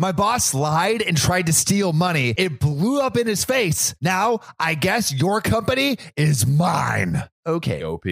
My boss lied and tried to steal money. It blew up in his face. Now, I guess your company is mine. Okay. OP.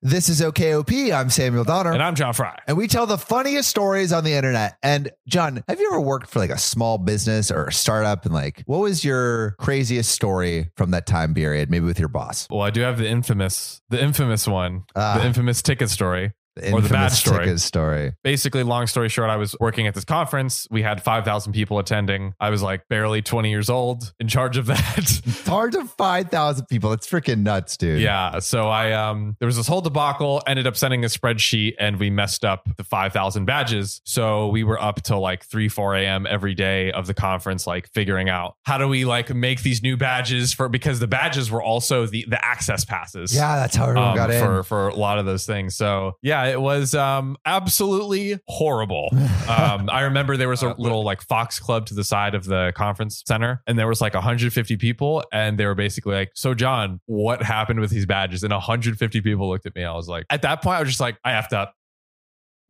This is OKOP. I'm Samuel Donner. And I'm John Fry. and we tell the funniest stories on the internet. And John, have you ever worked for like a small business or a startup? And like, what was your craziest story from that time period? Maybe with your boss. Well, I do have the infamous, the infamous one, Ah. the infamous ticket story. The Or the bad story. story. Basically, long story short, I was working at this conference. We had 5,000 people attending. I was like barely 20 years old, in charge of that. To find thousand people. It's freaking nuts, dude. Yeah. So I um there was this whole debacle, ended up sending a spreadsheet and we messed up the five thousand badges. So we were up till like three, four AM every day of the conference, like figuring out how do we like make these new badges for because the badges were also the the access passes. Yeah, that's how everyone um, got in. for for a lot of those things. So yeah, it was um absolutely horrible. um, I remember there was a little like Fox Club to the side of the conference center, and there was like 150 people, and they were basically like, "So John, what happened with these badges?" And 150 people looked at me. I was like, at that point, I was just like, I effed up.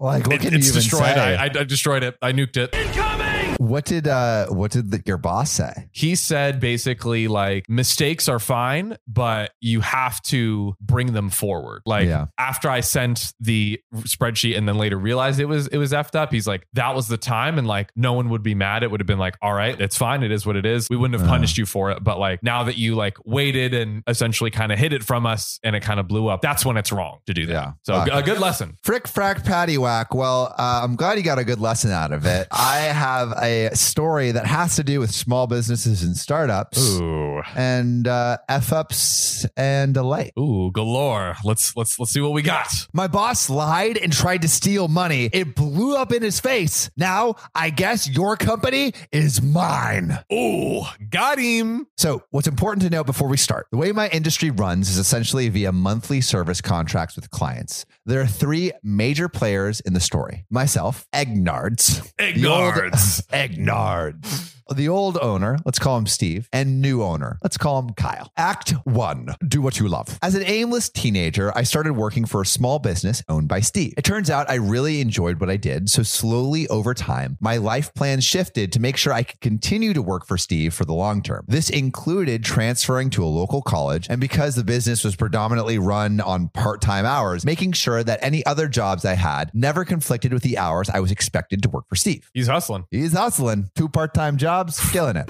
like, what It- can you it's even destroyed. say? I, I, I destroyed it. I nuked it. What did uh what did the, your boss say? he said basically like mistakes are fine but you have to bring them forward like Yeah. after i sent the spreadsheet and then later realized it was it was effed up he's like that was the time and like no one would be mad it would have been like all right it's fine it is what it is we wouldn't have Uh. punished you for it but like now that you like waited and essentially kind of hid it from us and it kind of blew up that's when it's wrong to do that Yeah. so Fuck. a good lesson Frick frack patty whack. Well, uh, I'm glad you got a good lesson out of it. I have a story that has to do with small businesses and startups ooh and uh, f ups and delay. ooh galore let's let's let's see what we got My boss lied and tried to steal money. It blew up in his face. Now, I guess your company is mine. ooh got him So, what's important to note before we start the way my industry runs is essentially via monthly service contracts with clients. There are three major players in the story myself, Egnards, Egnards. Egnards. The old owner, let's call him Steve, and new owner, let's call him Kyle. Act one do what you love. As an aimless teenager, I started working for a small business owned by Steve. It turns out I really enjoyed what I did, so slowly over time, my life plan shifted to make sure I could continue to work for Steve for the long term. This included transferring to a local college, and because the business was predominantly run on part time hours, making sure that any other jobs I had never conflicted with the hours I was expected to work for Steve. He's hustling. He's hustling. Two part time jobs, killing it.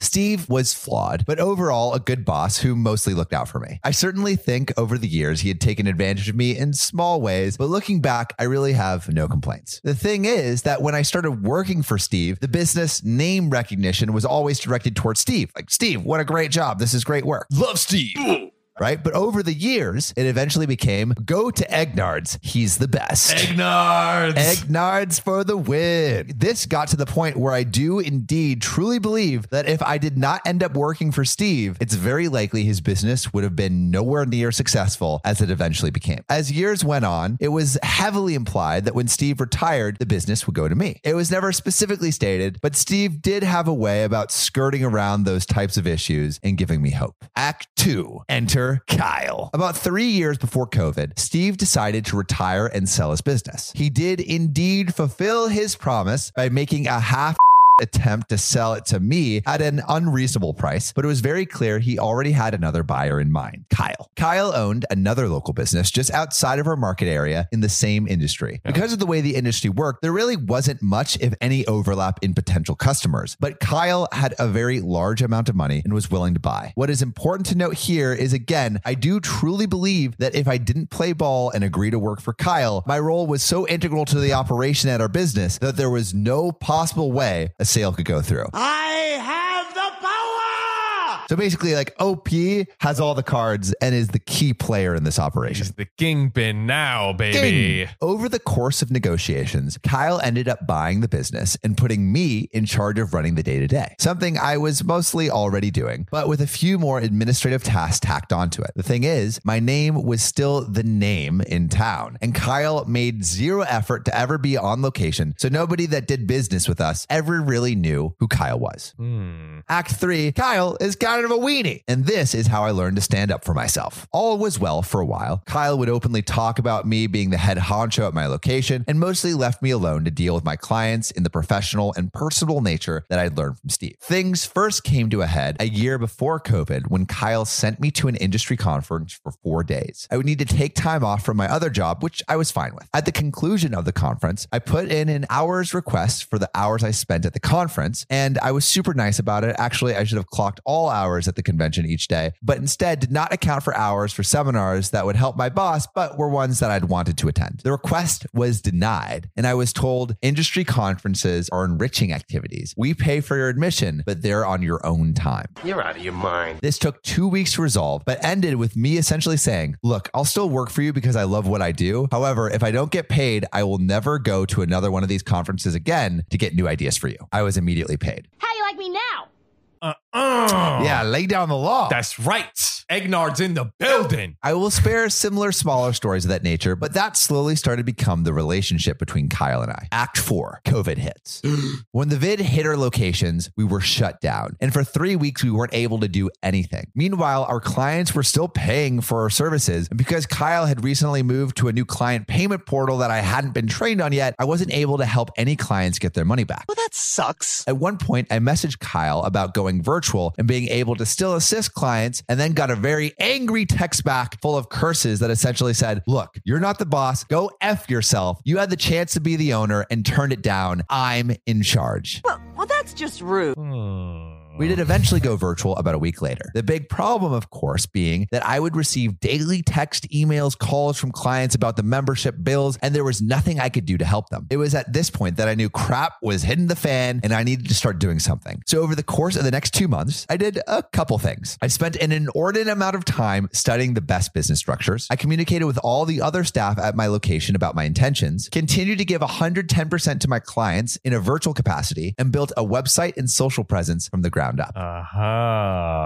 Steve was flawed, but overall a good boss who mostly looked out for me. I certainly think over the years he had taken advantage of me in small ways, but looking back, I really have no complaints. The thing is that when I started working for Steve, the business name recognition was always directed towards Steve. Like, Steve, what a great job. This is great work Love Steve. Right? But over the years, it eventually became go to Egnards. He's the best. Egnards. Egnards for the win. This got to the point where I do indeed truly believe that if I did not end up working for Steve, it's very likely his business would have been nowhere near successful as it eventually became. As years went on, it was heavily implied that when Steve retired, the business would go to me. It was never specifically stated, but Steve did have a way about skirting around those types of issues and giving me hope. Act two, enter Kyle. About three years before COVID, Steve decided to retire and sell his business. He did indeed fulfill his promise by making a half attempt to sell it to me at an unreasonable price, but it was very clear he already had another buyer in mind Kyle. Kyle owned another local business just outside of our market area in the same industry. Because of the way the industry worked, there really wasn't much, if any, overlap in potential customers. But Kyle had a very large amount of money and was willing to buy. What is important to note here is again, I do truly believe that if I didn't play ball and agree to work for Kyle, my role was so integral to the operation at our business that there was no possible way a sale could go through. I! So basically, like OP has all the cards and is the key player in this operation. He's the kingpin now, baby. Ding. Over the course of negotiations, Kyle ended up buying the business and putting me in charge of running the day to day, something I was mostly already doing, but with a few more administrative tasks tacked onto it. The thing is, my name was still the name in town, and Kyle made zero effort to ever be on location, so nobody that did business with us ever really knew who Kyle was. Hmm. Act three, Kyle is Kyle kind of a weenie. And this is how I learned to stand up for myself. All was well for a while. Kyle would openly talk about me being the head honcho at my location and mostly left me alone to deal with my clients in the professional and personal nature that I'd learned from Steve. Things first came to a head a year before COVID when Kyle sent me to an industry conference for four days. I would need to take time off from my other job, which I was fine with. At the conclusion of the conference, I put in an hour's request for the hours I spent at the conference, and I was super nice about it. Actually, I should have clocked all hours at the convention each day, but instead did not account for hours for seminars that would help my boss, but were ones that I'd wanted to attend. The request was denied, and I was told industry conferences are enriching activities. We pay for your admission, but they're on your own time. You're out of your mind. This took two weeks to resolve, but ended with me essentially saying, Look, I'll still work for you because I love what I do. However, if I don't get paid, I will never go to another one of these conferences again to get new ideas for you. I was immediately paid. How do you like me now? Uh, Uh-uh. Yeah, lay down the law. That's right. Egnard's in the building. I will spare similar smaller stories of that nature, but that slowly started to become the relationship between Kyle and I. Act four, COVID hits. when the vid hit our locations, we were shut down. And for three weeks, we weren't able to do anything. Meanwhile, our clients were still paying for our services. And because Kyle had recently moved to a new client payment portal that I hadn't been trained on yet, I wasn't able to help any clients get their money back. Well, that sucks. At one point, I messaged Kyle about going virtual and being able to still assist clients, and then got a very angry text back full of curses that essentially said, Look, you're not the boss. Go F yourself. You had the chance to be the owner and turned it down. I'm in charge. Well, well, that's just rude. Hmm. We did eventually go virtual about a week later. The big problem, of course, being that I would receive daily text, emails, calls from clients about the membership bills, and there was nothing I could do to help them. It was at this point that I knew crap was hitting the fan and I needed to start doing something. So, over the course of the next two months, I did a couple things. I spent an inordinate amount of time studying the best business structures. I communicated with all the other staff at my location about my intentions, continued to give 110% to my clients in a virtual capacity, and built a website and social presence from the ground up. Uh-huh.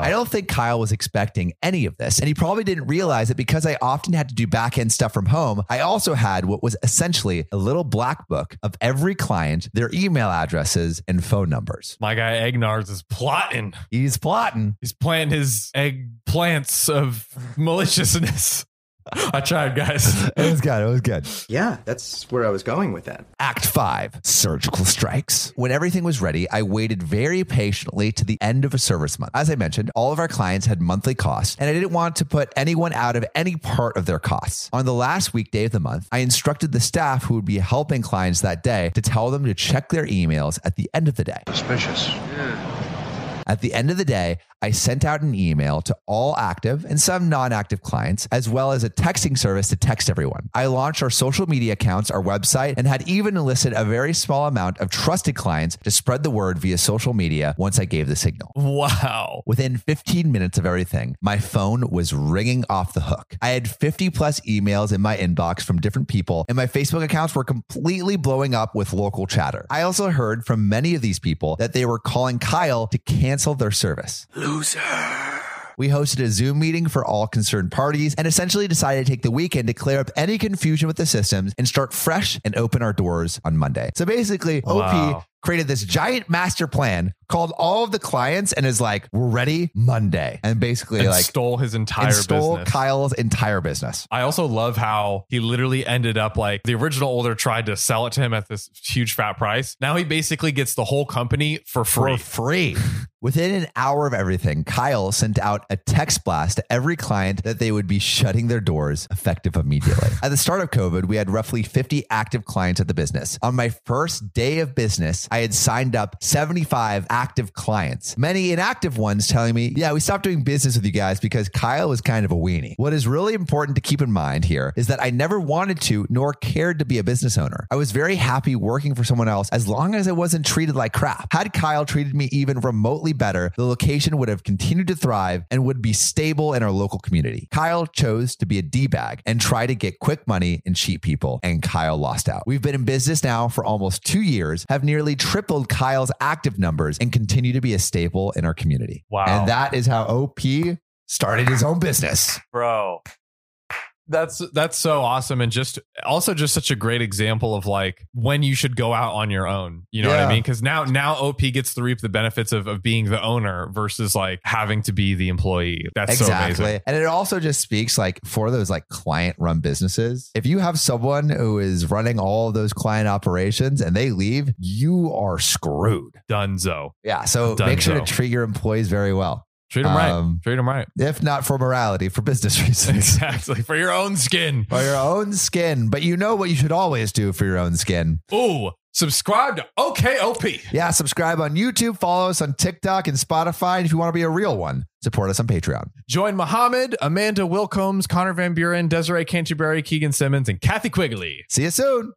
I don't think Kyle was expecting any of this. And he probably didn't realize that because I often had to do back end stuff from home, I also had what was essentially a little black book of every client, their email addresses, and phone numbers. My guy Egnards is plotting. He's plotting. He's planting his eggplants of maliciousness. I tried, guys. It was good. It was good. Yeah, that's where I was going with that. Act five surgical strikes. When everything was ready, I waited very patiently to the end of a service month. As I mentioned, all of our clients had monthly costs, and I didn't want to put anyone out of any part of their costs. On the last weekday of the month, I instructed the staff who would be helping clients that day to tell them to check their emails at the end of the day. Suspicious. Yeah. At the end of the day, I sent out an email to all active and some non active clients, as well as a texting service to text everyone. I launched our social media accounts, our website, and had even enlisted a very small amount of trusted clients to spread the word via social media once I gave the signal. Wow. Within 15 minutes of everything, my phone was ringing off the hook. I had 50 plus emails in my inbox from different people, and my Facebook accounts were completely blowing up with local chatter. I also heard from many of these people that they were calling Kyle to cancel their service. We hosted a Zoom meeting for all concerned parties and essentially decided to take the weekend to clear up any confusion with the systems and start fresh and open our doors on Monday. So basically, OP created this giant master plan, called all of the clients, and is like, "We're ready Monday," and basically And like stole his entire stole business. Kyle's entire business. I also love how he literally ended up like the original older tried to sell it to him at this huge fat price. Now he basically gets the whole company for free. for free. Within an hour of everything, Kyle sent out a text blast to every client that they would be shutting their doors effective immediately. at the start of COVID, we had roughly 50 active clients at the business. On my first day of business, I had signed up 75 active clients, many inactive ones telling me, yeah, we stopped doing business with you guys because Kyle was kind of a weenie. What is really important to keep in mind here is that I never wanted to nor cared to be a business owner. I was very happy working for someone else as long as I wasn't treated like crap. Had Kyle treated me even remotely better, the location would have continued to thrive and would be stable in our local community. Kyle chose to be a D bag and try to get quick money and cheat people, and Kyle lost out. We've been in business now for almost two years, have nearly tripled Kyle's active numbers, and continue to be a staple in our community. Wow. And that is how OP started his own business. Bro. That's that's so awesome and just also just such a great example of like when you should go out on your own. You know what I mean? Because now now OP gets to reap the benefits of, of being the owner versus like having to be the employee. That's so exactly. amazing. and it also just speaks like for those like client run businesses, if you have someone who is running all of those client operations and they leave, you are screwed. Dunzo. Yeah. So Done make sure to treat your employees very well. Treat them right. Um, Treat them right. If not for morality, for business reasons. Exactly. For your own skin. for your own skin. But you know what you should always do for your own skin. Ooh, subscribe to OKOP. Yeah, subscribe on YouTube, follow us on TikTok and Spotify. And if you want to be a real one, support us on Patreon. Join Muhammad, Amanda Wilcombs, Connor Van Buren, Desiree Canterbury, Keegan Simmons, and Kathy Quigley. See you soon.